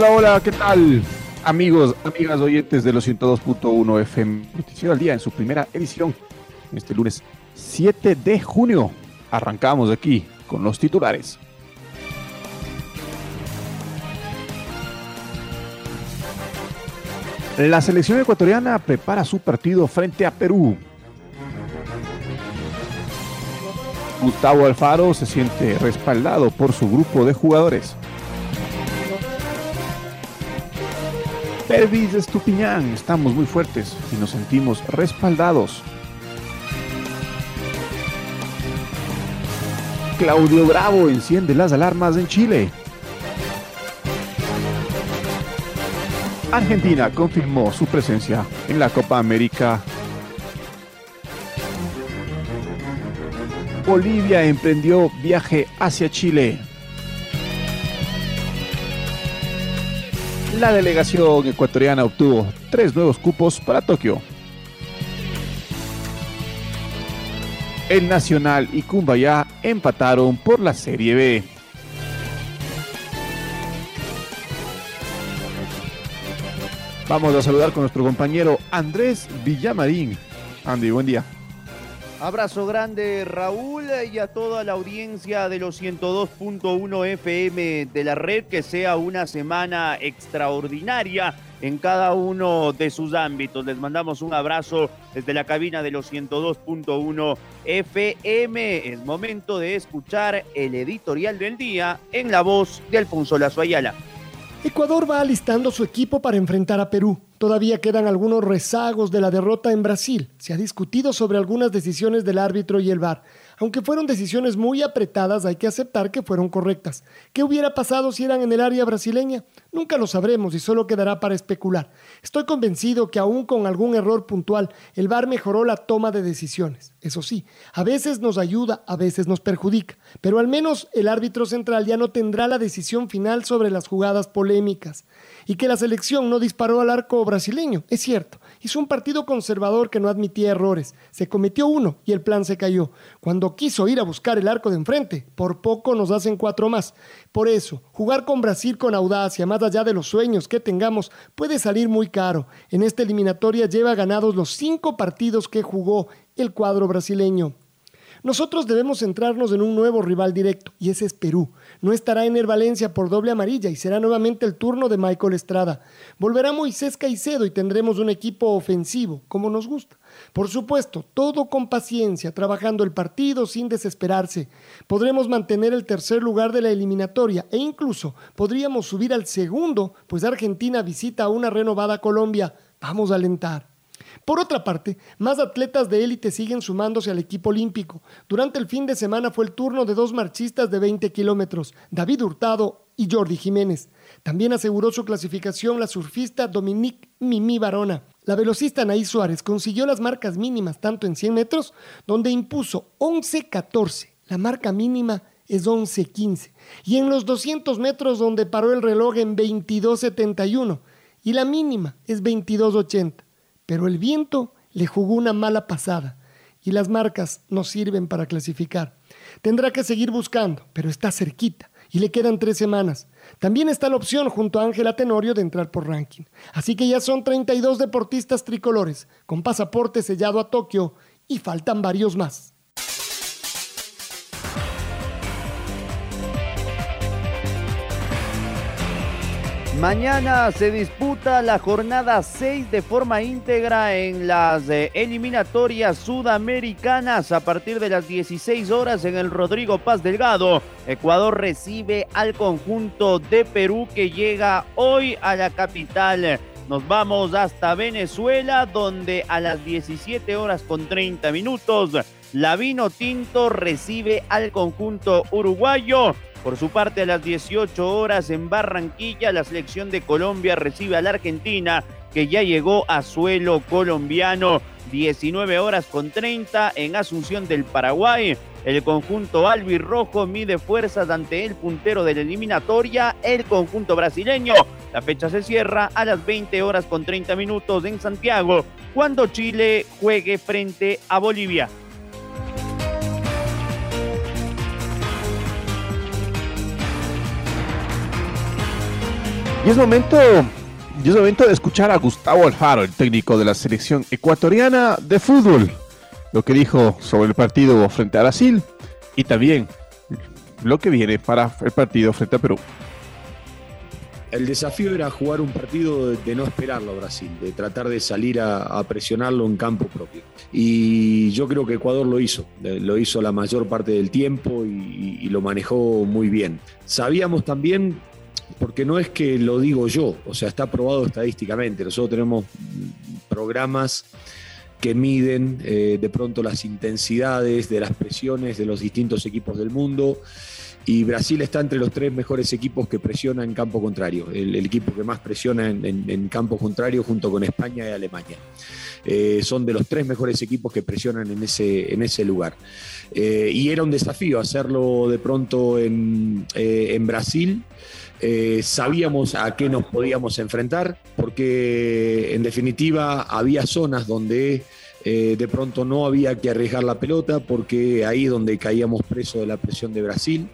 Hola, hola, ¿qué tal? Amigos, amigas oyentes de los 102.1 FM, Noticiero al Día en su primera edición, este lunes 7 de junio. Arrancamos aquí con los titulares. La selección ecuatoriana prepara su partido frente a Perú. Gustavo Alfaro se siente respaldado por su grupo de jugadores. Pervis Estupiñán, estamos muy fuertes y nos sentimos respaldados. Claudio Bravo enciende las alarmas en Chile. Argentina confirmó su presencia en la Copa América. Bolivia emprendió viaje hacia Chile. La delegación ecuatoriana obtuvo tres nuevos cupos para Tokio. El Nacional y Kumbaya empataron por la Serie B. Vamos a saludar con nuestro compañero Andrés Villamarín. Andy, buen día. Abrazo grande Raúl y a toda la audiencia de los 102.1 FM de la red, que sea una semana extraordinaria en cada uno de sus ámbitos. Les mandamos un abrazo desde la cabina de los 102.1 FM. Es momento de escuchar el editorial del día en la voz de Alfonso Lazo Ayala. Ecuador va alistando su equipo para enfrentar a Perú. Todavía quedan algunos rezagos de la derrota en Brasil. Se ha discutido sobre algunas decisiones del árbitro y el VAR. Aunque fueron decisiones muy apretadas, hay que aceptar que fueron correctas. ¿Qué hubiera pasado si eran en el área brasileña? Nunca lo sabremos y solo quedará para especular. Estoy convencido que aún con algún error puntual, el VAR mejoró la toma de decisiones. Eso sí, a veces nos ayuda, a veces nos perjudica, pero al menos el árbitro central ya no tendrá la decisión final sobre las jugadas polémicas y que la selección no disparó al arco brasileño, es cierto. Hizo un partido conservador que no admitía errores. Se cometió uno y el plan se cayó. Cuando quiso ir a buscar el arco de enfrente, por poco nos hacen cuatro más. Por eso, jugar con Brasil con audacia, más allá de los sueños que tengamos, puede salir muy caro. En esta eliminatoria lleva ganados los cinco partidos que jugó el cuadro brasileño. Nosotros debemos centrarnos en un nuevo rival directo, y ese es Perú. No estará en el Valencia por doble amarilla y será nuevamente el turno de Michael Estrada. Volverá Moisés Caicedo y tendremos un equipo ofensivo, como nos gusta. Por supuesto, todo con paciencia, trabajando el partido sin desesperarse. Podremos mantener el tercer lugar de la eliminatoria e incluso podríamos subir al segundo, pues Argentina visita a una renovada Colombia. Vamos a alentar. Por otra parte, más atletas de élite siguen sumándose al equipo olímpico. Durante el fin de semana fue el turno de dos marchistas de 20 kilómetros, David Hurtado y Jordi Jiménez. También aseguró su clasificación la surfista Dominique Mimi Barona. La velocista Anaí Suárez consiguió las marcas mínimas tanto en 100 metros, donde impuso 11.14. La marca mínima es 11.15. Y en los 200 metros, donde paró el reloj en 22.71. Y la mínima es 22.80 pero el viento le jugó una mala pasada y las marcas no sirven para clasificar. Tendrá que seguir buscando, pero está cerquita y le quedan tres semanas. También está la opción junto a Ángela Tenorio de entrar por ranking. Así que ya son 32 deportistas tricolores con pasaporte sellado a Tokio y faltan varios más. Mañana se disputa la jornada 6 de forma íntegra en las eh, eliminatorias sudamericanas a partir de las 16 horas en el Rodrigo Paz Delgado. Ecuador recibe al conjunto de Perú que llega hoy a la capital. Nos vamos hasta Venezuela donde a las 17 horas con 30 minutos la Vino Tinto recibe al conjunto uruguayo. Por su parte, a las 18 horas en Barranquilla, la selección de Colombia recibe a la Argentina, que ya llegó a suelo colombiano. 19 horas con 30 en Asunción del Paraguay. El conjunto albirrojo mide fuerzas ante el puntero de la eliminatoria, el conjunto brasileño. La fecha se cierra a las 20 horas con 30 minutos en Santiago, cuando Chile juegue frente a Bolivia. Y es momento, es momento de escuchar a Gustavo Alfaro, el técnico de la selección ecuatoriana de fútbol, lo que dijo sobre el partido frente a Brasil y también lo que viene para el partido frente a Perú. El desafío era jugar un partido de, no esperarlo a Brasil, de tratar de salir a, presionarlo en campo propio. Y yo creo que Ecuador lo hizo, eh, lo hizo la mayor parte del tiempo y lo manejó muy bien. Sabíamos también porque no es que lo digo yo, o sea, está probado estadísticamente. Nosotros tenemos programas que miden eh, de pronto las intensidades de las presiones de los distintos equipos del mundo. Y Brasil está entre los tres mejores equipos que presiona en campo contrario, el, equipo que más presiona en, campo contrario junto con España y Alemania. Eh, son de los tres mejores equipos que presionan en ese, en ese lugar. Eh, y era un desafío hacerlo de pronto en, en Brasil. Eh, sabíamos a qué nos podíamos enfrentar, porque en definitiva había zonas donde eh, de pronto no había que arriesgar la pelota, porque ahí es donde caíamos preso de la presión de Brasil.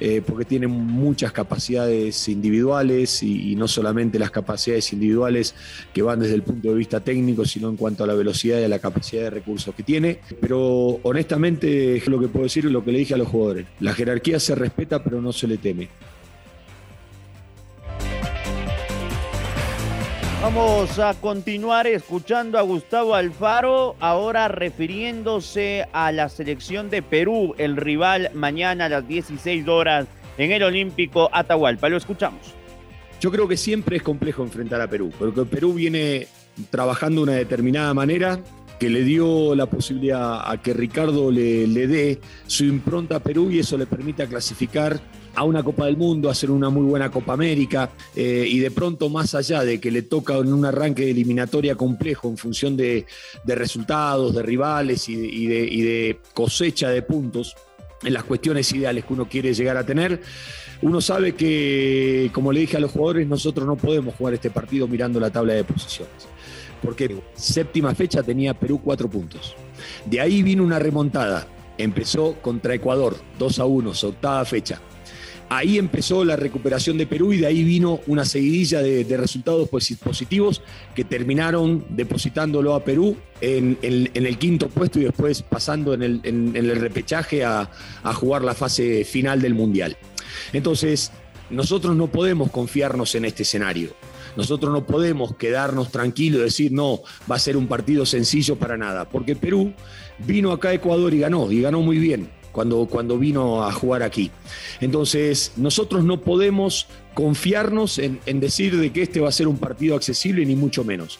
Eh, porque tienen muchas capacidades individuales y, no solamente las capacidades individuales que van desde el punto de vista técnico, sino en cuanto a la velocidad y a la capacidad de recursos que tiene. Pero honestamente, lo que puedo decir es lo que le dije a los jugadores. La jerarquía se respeta, pero no se le teme. Vamos a continuar escuchando a Gustavo Alfaro, ahora refiriéndose a la selección de Perú, el rival mañana a las 16 horas en el Olímpico Atahualpa. Lo escuchamos. Yo creo que siempre es complejo enfrentar a Perú, porque Perú viene trabajando de una determinada manera que le dio la posibilidad a que Ricardo le, dé su impronta a Perú y eso le permita clasificar a una Copa del Mundo, hacer una muy buena Copa América eh, y de pronto más allá de que le toca en un arranque de eliminatoria complejo en función de, resultados, de rivales y de, cosecha de puntos en las cuestiones ideales que uno quiere llegar a tener, uno sabe que, como le dije a los jugadores, nosotros no podemos jugar este partido mirando la tabla de posiciones. Porque séptima fecha tenía Perú cuatro puntos. De ahí vino una remontada. Empezó contra Ecuador, 2 a 1, octava fecha. Ahí empezó la recuperación de Perú y de ahí vino una seguidilla de, resultados positivos que terminaron depositándolo a Perú en, el quinto puesto y después pasando en el, repechaje a, jugar la fase final del Mundial. Entonces, nosotros no podemos confiarnos en este escenario. Nosotros no podemos quedarnos tranquilos y decir, no, va a ser un partido sencillo para nada, porque Perú vino acá a Ecuador y ganó, y ganó muy bien cuando, cuando vino a jugar aquí. Entonces, nosotros no podemos confiarnos en, decir de que este va a ser un partido accesible, ni mucho menos.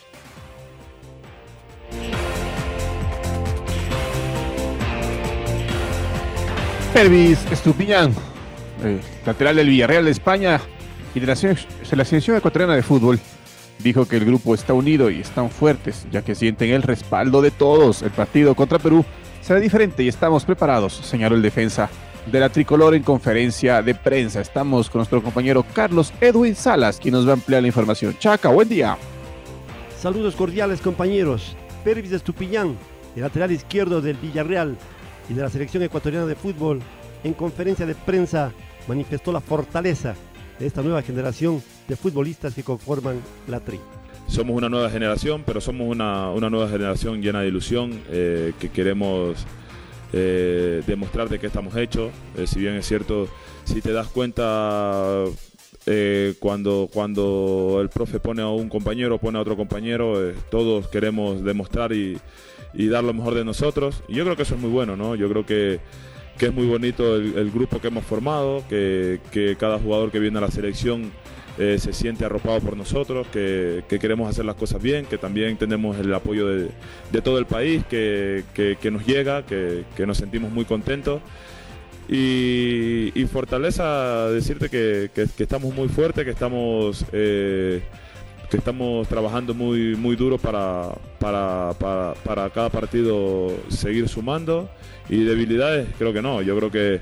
Pervis Estupiñán, eh, lateral del Villarreal de España y de la, de la selección ecuatoriana de fútbol, dijo que el grupo está unido y están fuertes, ya que sienten el respaldo de todos. El partido contra Perú será diferente y estamos preparados, señaló el defensa de la tricolor en conferencia de prensa. Estamos con nuestro compañero Carlos Edwin Salas, quien nos va a ampliar la información. Chaca, buen día. Saludos cordiales, compañeros. Pervis Estupiñán, el lateral izquierdo del Villarreal y de la selección ecuatoriana de fútbol, en conferencia de prensa manifestó la fortaleza de esta nueva generación de futbolistas que conforman la tri somos una nueva generación, pero somos una, nueva generación llena de ilusión, eh, que queremos eh, demostrar de qué estamos hechos. Eh, si bien es cierto, si te das cuenta, eh, cuando, cuando el profe pone a un compañero, pone a otro compañero, todos queremos demostrar y, y, dar lo mejor de nosotros. Y yo creo que eso es muy bueno, ¿no? Yo creo que, que es muy bonito el, el, grupo que hemos formado, que, que, cada jugador que viene a la selección eh, se siente arropado por nosotros, que, que, queremos hacer las cosas bien, que también tenemos el apoyo de, todo el país, que, nos llega, que, nos sentimos muy contentos. Y, fortaleza decirte que, estamos muy fuertes, que estamos, eh, que estamos trabajando muy, muy duro para, para, para, para, cada partido seguir sumando. Y debilidades, creo que no. Yo creo que,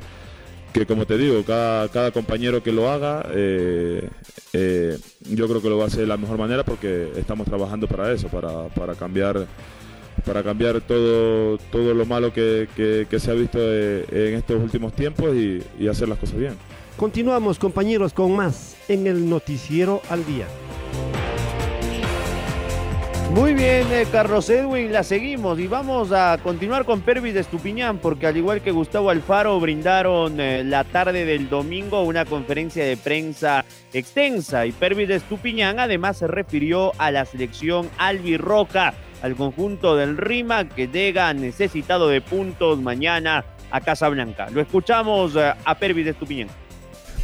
que como te digo, cada, cada compañero que lo haga, eh, eh, yo creo que lo va a hacer de la mejor manera porque estamos trabajando para eso, para, para cambiar para cambiar todo, todo lo malo que, que, se ha visto eh, en estos últimos tiempos y, hacer las cosas bien. Continuamos compañeros con más en el noticiero al día. Muy bien, eh, Carlos Edwin, la seguimos y vamos a continuar con Pervis de Estupiñán porque al igual que Gustavo Alfaro brindaron eh, la tarde del domingo una conferencia de prensa extensa y Pervis de Estupiñán además se refirió a la selección albirroca al conjunto del Rima que llega necesitado de puntos mañana a Casablanca. Lo escuchamos a Pervis de Estupiñán.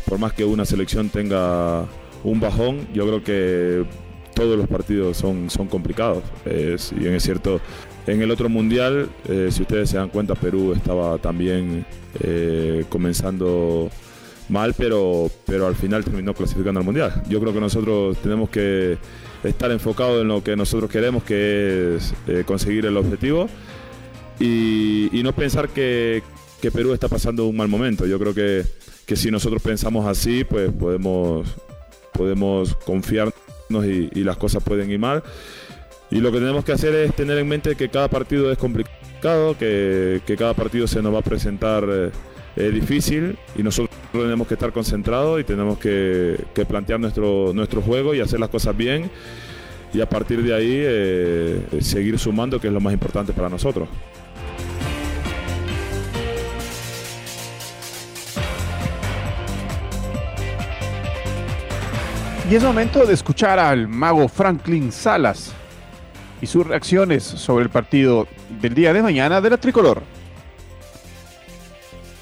Por más que una selección tenga un bajón, yo creo que todos los partidos son, son complicados. Eh, si bien es cierto, en el otro mundial, eh, si ustedes se dan cuenta, Perú estaba también eh, comenzando mal, pero, pero al final terminó clasificando al mundial. Yo creo que nosotros tenemos que estar enfocados en lo que nosotros queremos, que es eh, conseguir el objetivo y, y no pensar que, que, Perú está pasando un mal momento. Yo creo que, que si nosotros pensamos así, pues podemos, podemos confiarnos y, las cosas pueden ir mal. Y lo que tenemos que hacer es tener en mente que cada partido es complicado, que, que cada partido se nos va a presentar eh, difícil y nosotros tenemos que estar concentrados y tenemos que, que, plantear nuestro, nuestro juego y hacer las cosas bien y a partir de ahí eh, seguir sumando, que es lo más importante para nosotros. Y es momento de escuchar al mago Franklin Salas y sus reacciones sobre el partido del día de mañana de la tricolor.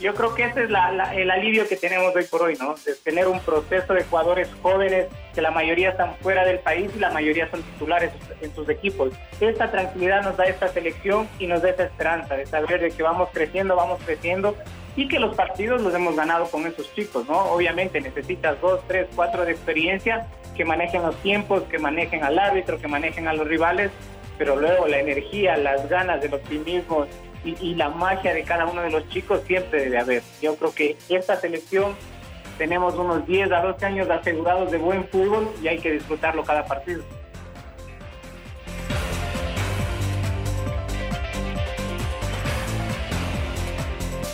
Yo creo que ese es la, la, el alivio que tenemos hoy por hoy, ¿no? De tener un proceso de jugadores jóvenes que la mayoría están fuera del país y la mayoría son titulares en sus equipos. Esta tranquilidad nos da esta selección y nos da esta esperanza de saber de que vamos creciendo, vamos creciendo y que los partidos los hemos ganado con esos chicos, ¿no? Obviamente necesitas dos, tres, cuatro de experiencia que manejen los tiempos, que manejen al árbitro, que manejen a los rivales, pero luego la energía, las ganas, el optimismo y, y, la magia de cada uno de los chicos siempre debe haber. Yo creo que esta selección tenemos unos 10 a 12 años asegurados de buen fútbol y hay que disfrutarlo cada partido.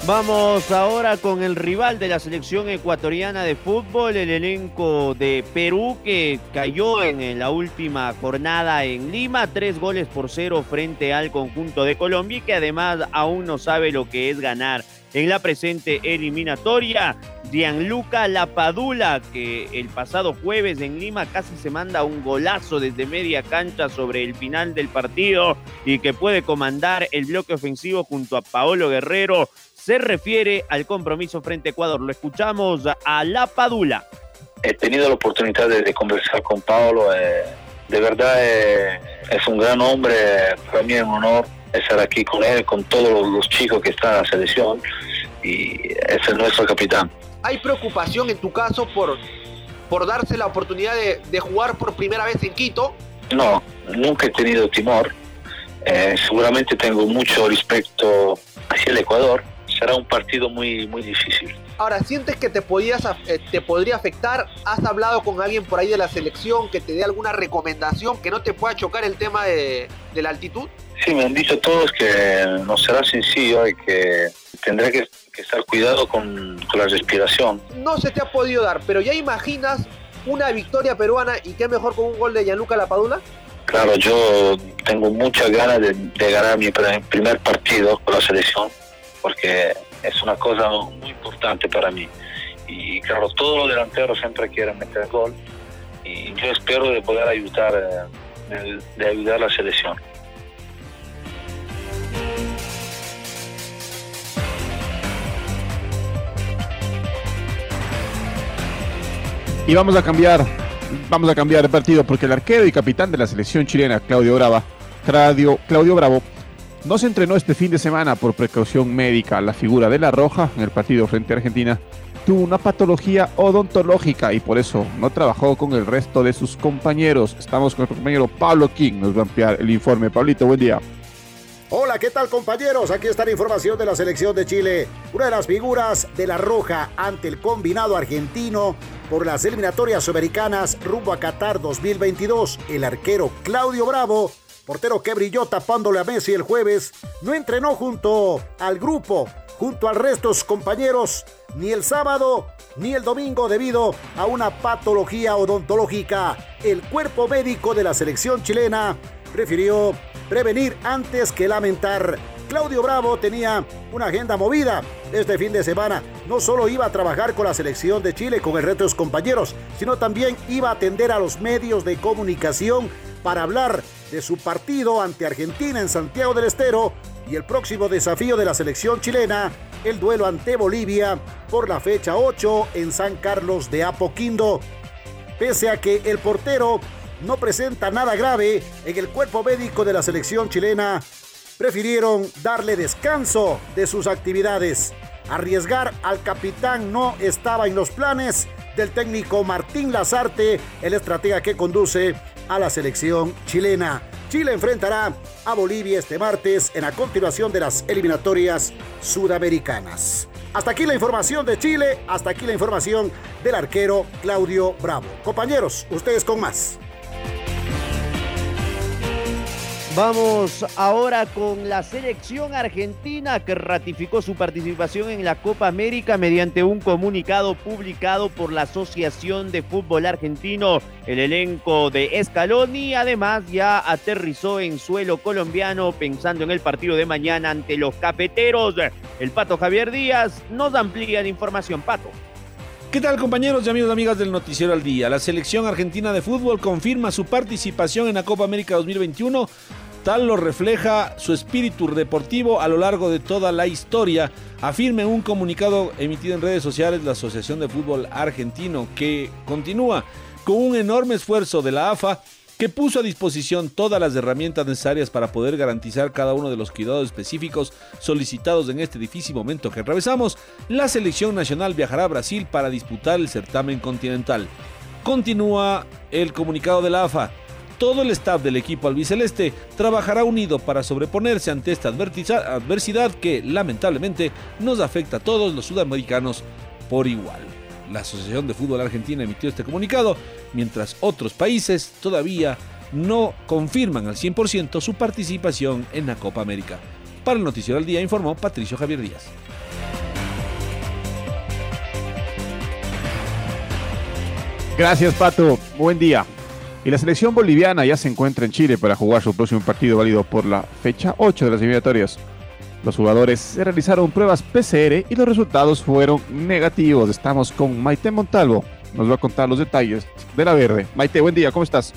Vamos ahora con el rival de la selección ecuatoriana de fútbol, el elenco de Perú que cayó en la última jornada en Lima, tres goles por cero frente al conjunto de Colombia y que además aún no sabe lo que es ganar en la presente eliminatoria. Gianluca Lapadula, que el pasado jueves en Lima casi se manda un golazo desde media cancha sobre el final del partido y que puede comandar el bloque ofensivo junto a Paolo Guerrero, se refiere al compromiso frente a Ecuador. Lo escuchamos a Lapadula. He tenido la oportunidad de, de conversar con Paolo. Eh, de verdad eh, es un gran hombre. Para mí es un honor estar aquí con él, con todos los chicos que están en la selección y es el nuestro capitán. ¿Hay preocupación en tu caso por, por darse la oportunidad de, de jugar por primera vez en Quito? No, nunca he tenido temor. Eh, seguramente tengo mucho respeto hacia el Ecuador. Será un partido muy, muy difícil. Ahora, ¿sientes que te, podías, eh, te podría afectar? ¿Has hablado con alguien por ahí de la selección que te dé alguna recomendación que no te pueda chocar el tema de, de la altitud? Sí, me han dicho todos que no será sencillo y que tendré que, que estar cuidado con, con, la respiración. No se te ha podido dar, pero ya imaginas una victoria peruana y qué mejor con un gol de Gianluca Lapadula? Claro, yo tengo muchas ganas de, de ganar mi primer partido con la selección porque es una cosa muy importante para mí. y claro, todos los delanteros siempre quieren meter gol y yo espero de poder ayudar, eh, de, ayudar a la selección. Y vamos a cambiar, vamos a cambiar de partido porque el arquero y capitán de la selección chilena, Claudio Brava, Claudio, Claudio Bravo, no se entrenó este fin de semana por precaución médica. La figura de la Roja en el partido frente a Argentina tuvo una patología odontológica y por eso no trabajó con el resto de sus compañeros. Estamos con nuestro compañero Pablo King, nos va a ampliar el informe. Pablito, buen día. Hola, ¿qué tal compañeros? Aquí está la información de la selección de Chile. Una de las figuras de la Roja ante el combinado argentino por las eliminatorias americanas rumbo a Qatar 2022. El arquero Claudio Bravo, portero que brilló tapándole a Messi el jueves, no entrenó junto al grupo, junto al resto de sus compañeros, ni el sábado ni el domingo debido a una patología odontológica. El cuerpo médico de la selección chilena prefirió prevenir antes que lamentar. Claudio Bravo tenía una agenda movida este fin de semana. No solo iba a trabajar con la selección de Chile, con el resto de sus compañeros, sino también iba a atender a los medios de comunicación para hablar de su partido ante Argentina en Santiago del Estero y el próximo desafío de la selección chilena, el duelo ante Bolivia por la fecha 8 en San Carlos de Apoquindo. Pese a que el portero no presenta nada grave en el cuerpo médico de la selección chilena, prefirieron darle descanso de sus actividades. Arriesgar al capitán no estaba en los planes del técnico Martín Lazarte, el estratega que conduce a la selección chilena. Chile enfrentará a Bolivia este martes en la continuación de las eliminatorias sudamericanas. Hasta aquí la información de Chile, hasta aquí la información del arquero Claudio Bravo. Compañeros, ustedes con más. Vamos ahora con la selección argentina que ratificó su participación en la Copa América mediante un comunicado publicado por la Asociación de Fútbol Argentino. El elenco de Scaloni además ya aterrizó en suelo colombiano pensando en el partido de mañana ante los cafeteros. El Pato Javier Díaz nos amplía la información, Pato. ¿Qué tal compañeros y amigos y amigas del Noticiero al Día? La selección argentina de fútbol confirma su participación en la Copa América 2021. Tal lo refleja su espíritu deportivo a lo largo de toda la historia, afirma un comunicado emitido en redes sociales la Asociación de Fútbol Argentino, que continúa con un enorme esfuerzo de la AFA que puso a disposición todas las herramientas necesarias para poder garantizar cada uno de los cuidados específicos solicitados en este difícil momento que atravesamos, la selección nacional viajará a Brasil para disputar el certamen continental. Continúa el comunicado de la AFA. Todo el staff del equipo albiceleste trabajará unido para sobreponerse ante esta adversidad que lamentablemente nos afecta a todos los sudamericanos por igual. La Asociación de Fútbol Argentina emitió este comunicado, mientras otros países todavía no confirman al 100% su participación en la Copa América. Para el Noticiero del Día informó Patricio Javier Díaz. Gracias, Pato. Buen día. Y la selección boliviana ya se encuentra en Chile para jugar su próximo partido válido por la fecha 8 de las eliminatorias. Los jugadores se realizaron pruebas PCR y los resultados fueron negativos. Estamos con Maite Montalvo. Nos va a contar los detalles de la verde. Maite, buen día, ¿cómo estás?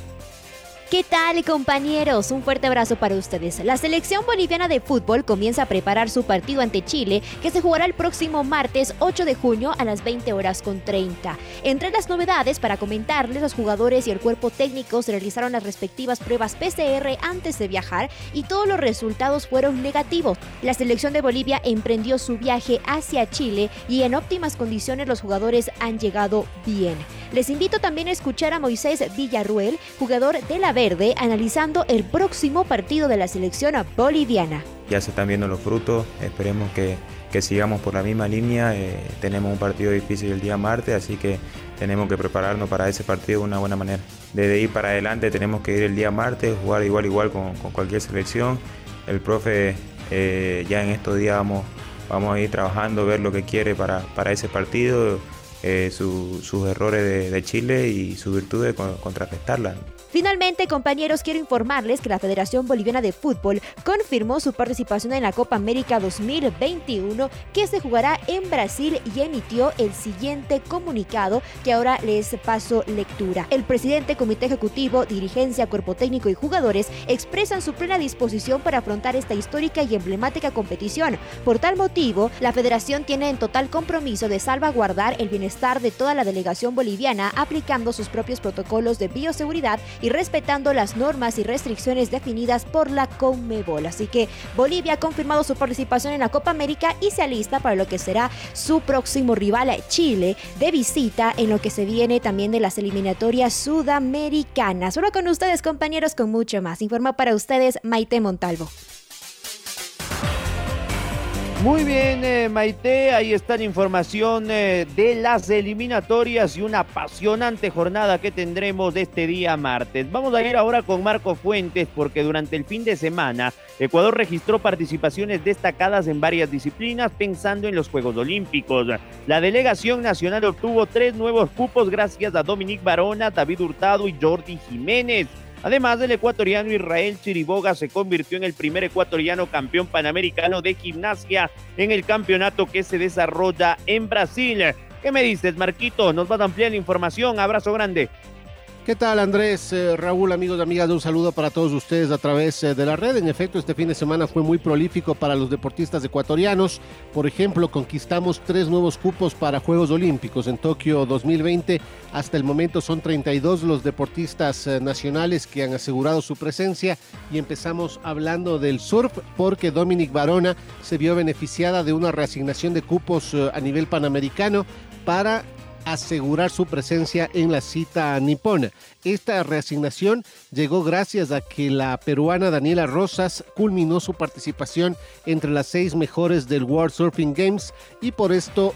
¿Qué tal compañeros? Un fuerte abrazo para ustedes. La selección boliviana de fútbol comienza a preparar su partido ante Chile que se jugará el próximo martes 8 de junio a las 20 horas con 30. Entre las novedades para comentarles, los jugadores y el cuerpo técnico se realizaron las respectivas pruebas PCR antes de viajar y todos los resultados fueron negativos. La selección de Bolivia emprendió su viaje hacia Chile y en óptimas condiciones los jugadores han llegado bien. Les invito también a escuchar a Moisés Villarruel, jugador de la Analizando el próximo partido de la selección boliviana. Ya se están viendo los frutos, esperemos que, sigamos por la misma línea. Eh, tenemos un partido difícil el día martes, así que tenemos que prepararnos para ese partido de una buena manera. Desde ahí para adelante tenemos que ir el día martes, jugar igual igual con, cualquier selección. El profe eh, ya en estos días vamos, a ir trabajando, ver lo que quiere para, ese partido eh, su- sus errores de, Chile y sus virtudes con- contrarrestarlas. Finalmente, compañeros, quiero informarles que la Federación Boliviana de Fútbol confirmó su participación en la Copa América 2021 que se jugará en Brasil y emitió el siguiente comunicado que ahora les paso lectura. El presidente, comité ejecutivo, dirigencia, cuerpo técnico y jugadores expresan su plena disposición para afrontar esta histórica y emblemática competición. Por tal motivo, la federación tiene en total compromiso de salvaguardar el bienestar de toda la delegación boliviana aplicando sus propios protocolos de bioseguridad y respetando las normas y restricciones definidas por la CONMEBOL. Así que Bolivia ha confirmado su participación en la Copa América y se alista para lo que será su próximo rival Chile de visita en lo que se viene también de las eliminatorias sudamericanas. Solo con ustedes compañeros con mucho más. Informa para ustedes Maite Montalvo. Muy bien, eh, Maite, ahí está la información eh, de las eliminatorias y una apasionante jornada que tendremos este día martes. Vamos a ir ahora con Marco Fuentes porque durante el fin de semana Ecuador registró participaciones destacadas en varias disciplinas pensando en los Juegos Olímpicos. La delegación nacional obtuvo tres nuevos cupos gracias a Dominic Barona, David Hurtado y Jordi Jiménez. Además, el ecuatoriano Israel Chiriboga se convirtió en el primer ecuatoriano campeón panamericano de gimnasia en el campeonato que se desarrolla en Brasil. ¿Qué me dices, Marquito? Nos vas a ampliar la información. Abrazo grande. ¿Qué tal Andrés, eh, Raúl, amigos y amigas? Un saludo para todos ustedes a través eh, de la red. En efecto, este fin de semana fue muy prolífico para los deportistas ecuatorianos. Por ejemplo, conquistamos tres nuevos cupos para Juegos Olímpicos en Tokio 2020. Hasta el momento son 32 los deportistas eh, nacionales que han asegurado su presencia y empezamos hablando del surf porque Dominic Barona se vio beneficiada de una reasignación de cupos a nivel panamericano para asegurar su presencia en la cita nipona. Esta reasignación llegó gracias a que la peruana Daniela Rosas culminó su participación entre las seis mejores del World Surfing Games y por esto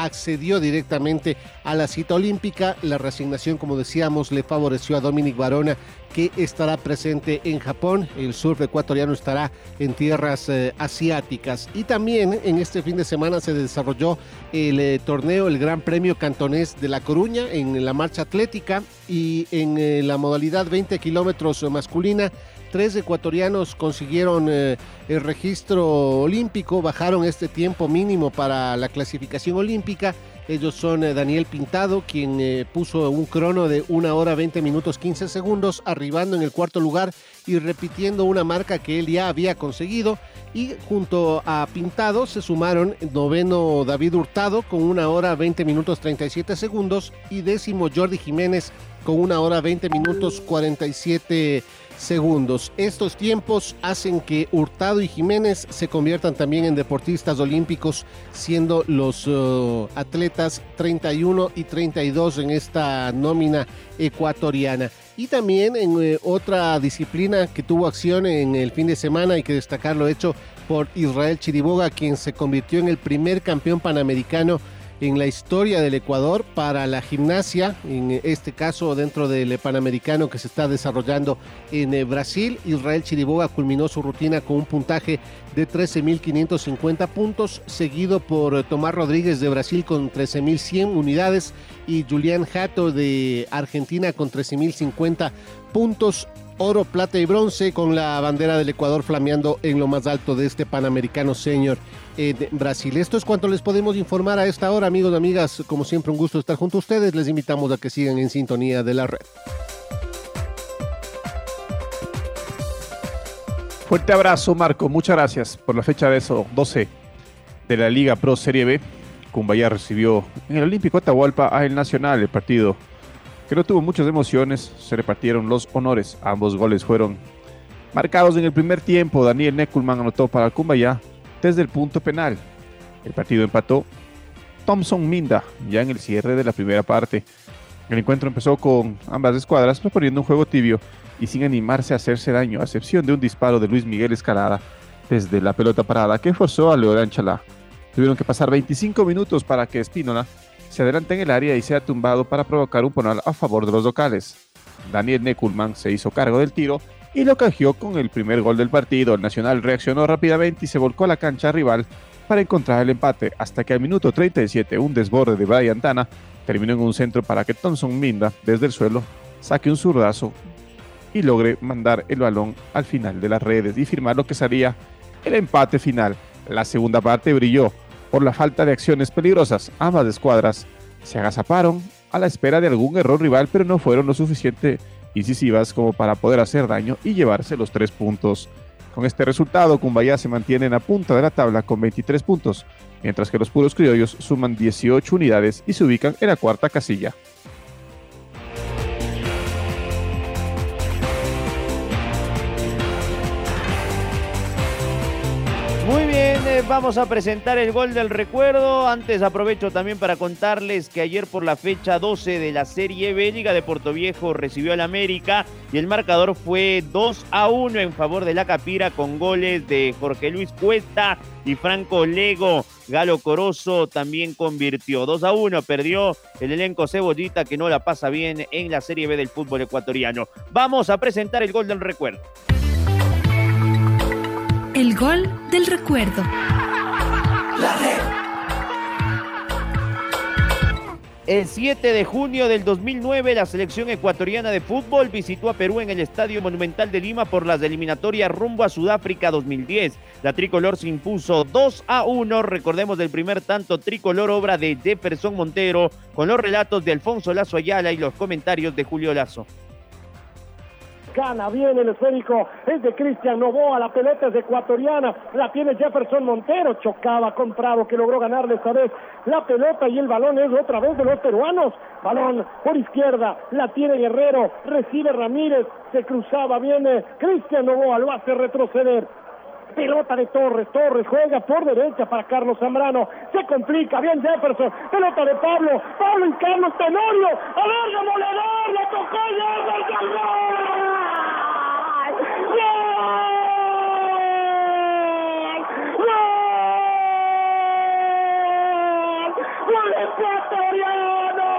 accedió directamente a la cita olímpica. La reasignación, como decíamos, le favoreció a Dominic Barona, que estará presente en Japón. El surf ecuatoriano estará en tierras eh, asiáticas. Y también en este fin de semana se desarrolló el eh, torneo, el Gran Premio Cantonés de La Coruña en la marcha atlética y en eh, la modalidad 20 kilómetros masculina. Tres ecuatorianos consiguieron eh, el registro olímpico, bajaron este tiempo mínimo para la clasificación olímpica. Ellos son eh, Daniel Pintado, quien eh, puso un crono de 1 hora 20 minutos 15 segundos, arribando en el cuarto lugar y repitiendo una marca que él ya había conseguido. Y junto a Pintado se sumaron noveno David Hurtado con 1 hora 20 minutos 37 segundos y décimo Jordi Jiménez con 1 hora 20 minutos 47 segundos. Estos tiempos hacen que Hurtado y Jiménez se conviertan también en deportistas olímpicos, siendo los uh, atletas 31 y 32 en esta nómina ecuatoriana. Y también en eh, otra disciplina que tuvo acción en el fin de semana, hay que destacar lo hecho por Israel Chiriboga, quien se convirtió en el primer campeón panamericano en la historia del Ecuador para la gimnasia, en este caso dentro del Panamericano que se está desarrollando en eh, Brasil. Israel Chiriboga culminó su rutina con un puntaje de 13.550 puntos, seguido por eh, Tomás Rodríguez de Brasil con 13.100 unidades y Julián Jato de Argentina con 13.050 puntos oro, plata y bronce con la bandera del Ecuador flameando en lo más alto de este Panamericano Senior en Brasil. Esto es cuanto les podemos informar a esta hora, amigos amigas. Como siempre, un gusto estar junto a ustedes. Les invitamos a que sigan en sintonía de la red. Fuerte abrazo, Marco. Muchas gracias por la fecha de eso, 12 de la Liga Pro Serie B. Cumbaya recibió en el Olímpico Atahualpa a El Nacional, el partido que no tuvo muchas emociones. Se repartieron los honores. Ambos goles fueron marcados en el primer tiempo. Daniel Neckulman anotó para el Cumbaya desde el punto penal. El partido empató Thompson Minda ya en el cierre de la primera parte. El encuentro empezó con ambas escuadras proponiendo un juego tibio y sin animarse a hacerse daño, a excepción de un disparo de Luis Miguel Escalada desde la pelota parada que forzó a Leodán Chalá. Tuvieron que pasar 25 minutos para que Espínola se adelante en el área y sea tumbado para provocar un penal a favor de los locales. Daniel Neckulman se hizo cargo del tiro y lo canjeó con el primer gol del partido. El Nacional reaccionó rápidamente y se volcó a la cancha rival para encontrar el empate, hasta que al minuto 37 un desborde de Brian Tana terminó en un centro para que Thompson Minda, desde el suelo, saque un zurdazo y logre mandar el balón al final de las redes y firmar lo que sería el empate final. La segunda parte brilló por la falta de acciones peligrosas. Ambas escuadras se agazaparon a la espera de algún error rival, pero no fueron lo suficiente incisivas como para poder hacer daño y llevarse los tres puntos. Con este resultado, Cumbayá se mantiene en la punta de la tabla con 23 puntos, mientras que los puros criollos suman 18 unidades y se ubican en la cuarta casilla. Vamos a presentar el gol del recuerdo. Antes aprovecho también para contarles que ayer por la fecha 12 de la Serie B, Liga de Puerto Viejo recibió al América y el marcador fue 2 a 1 en favor de la Capira con goles de Jorge Luis Cuesta y Franco Lego. Galo Corozo también convirtió 2 a 1, perdió el elenco Cebollita que no la pasa bien en la Serie B del fútbol ecuatoriano. Vamos a presentar el gol del recuerdo. El gol del recuerdo. El 7 de junio del 2009, la selección ecuatoriana de fútbol visitó a Perú en el Estadio Monumental de Lima por las eliminatorias rumbo a Sudáfrica 2010. La tricolor se impuso 2 a 1. Recordemos del primer tanto tricolor, obra de Jefferson Montero, con los relatos de Alfonso Lazo Ayala y los comentarios de Julio Lazo. Gana bien el esférico, es de Cristian Novoa, la pelota es ecuatoriana, la tiene Jefferson Montero, chocaba con Prado que logró ganarle esta vez la pelota y el balón es otra vez de los peruanos. Balón por izquierda, la tiene Guerrero, recibe Ramírez, se cruzaba, viene Cristian Novoa, lo hace retroceder. Pelota de Torres, Torres juega por derecha para Carlos Zambrano, se complica, bien Jefferson, pelota de Pablo, Pablo y Carlos Tenorio, a ver, demoledor, le tocó Jefferson, ¡gol! Ecuatoriano!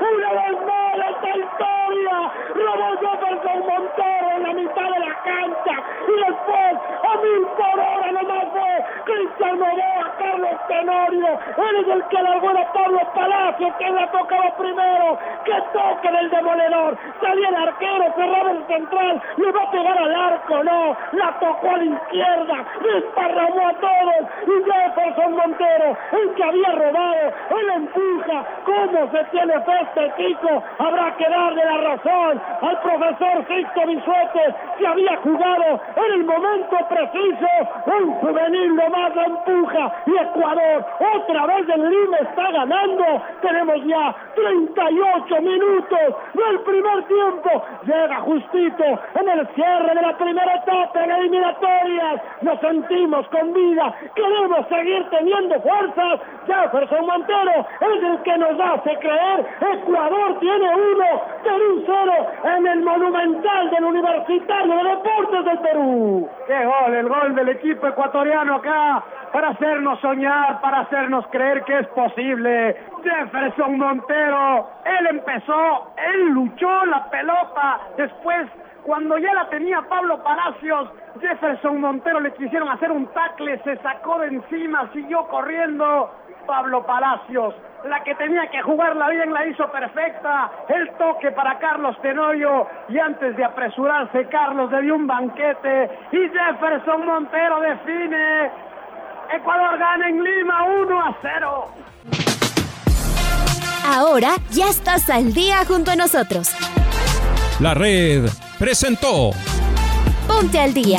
¡Una vez más esta historia! Robó Jefferson Montero en la mitad de la cancha. Y después a mil por hora nomás fue Cristian Novoa, Carlos Tenorio, él es el que largó a Pablo Palacio, que la tocaba primero, que toque del demoledor, salía el arquero, cerraba el central, le va a pegar al arco, no, la tocó a la izquierda, desparramó a todos. Y Jefferson Montero, el que había robado, él empuja, cómo se tiene fe este Kiko, habrá que darle la razón al profesor Sixto Bisuete, que había jugado en el momento preciso, un juvenil nomás la empuja y Ecuador otra vez en Lima está ganando, tenemos ya 38 minutos del primer tiempo, llega justito en el cierre de la primera etapa en eliminatorias, nos sentimos con vida, queremos seguir teniendo fuerzas, Jefferson Montero es el que nos hace creer, Ecuador tiene uno, Perú cero en el monumental del Universitario de Deportes del Perú. ¡Qué gol! El gol del equipo ecuatoriano acá para hacernos soñar, para hacernos creer que es posible. Jefferson Montero, él empezó, él luchó la pelota, después cuando ya la tenía Pablo Palacios, Jefferson Montero le quisieron hacer un tackle, se sacó de encima, siguió corriendo. Pablo Palacios, la que tenía que jugarla bien la hizo perfecta. El toque para Carlos Tenorio y antes de apresurarse Carlos le dio un banquete y Jefferson Montero define. Ecuador gana en Lima 1 a 0. Ahora ya estás al día junto a nosotros. La red presentó Ponte al día.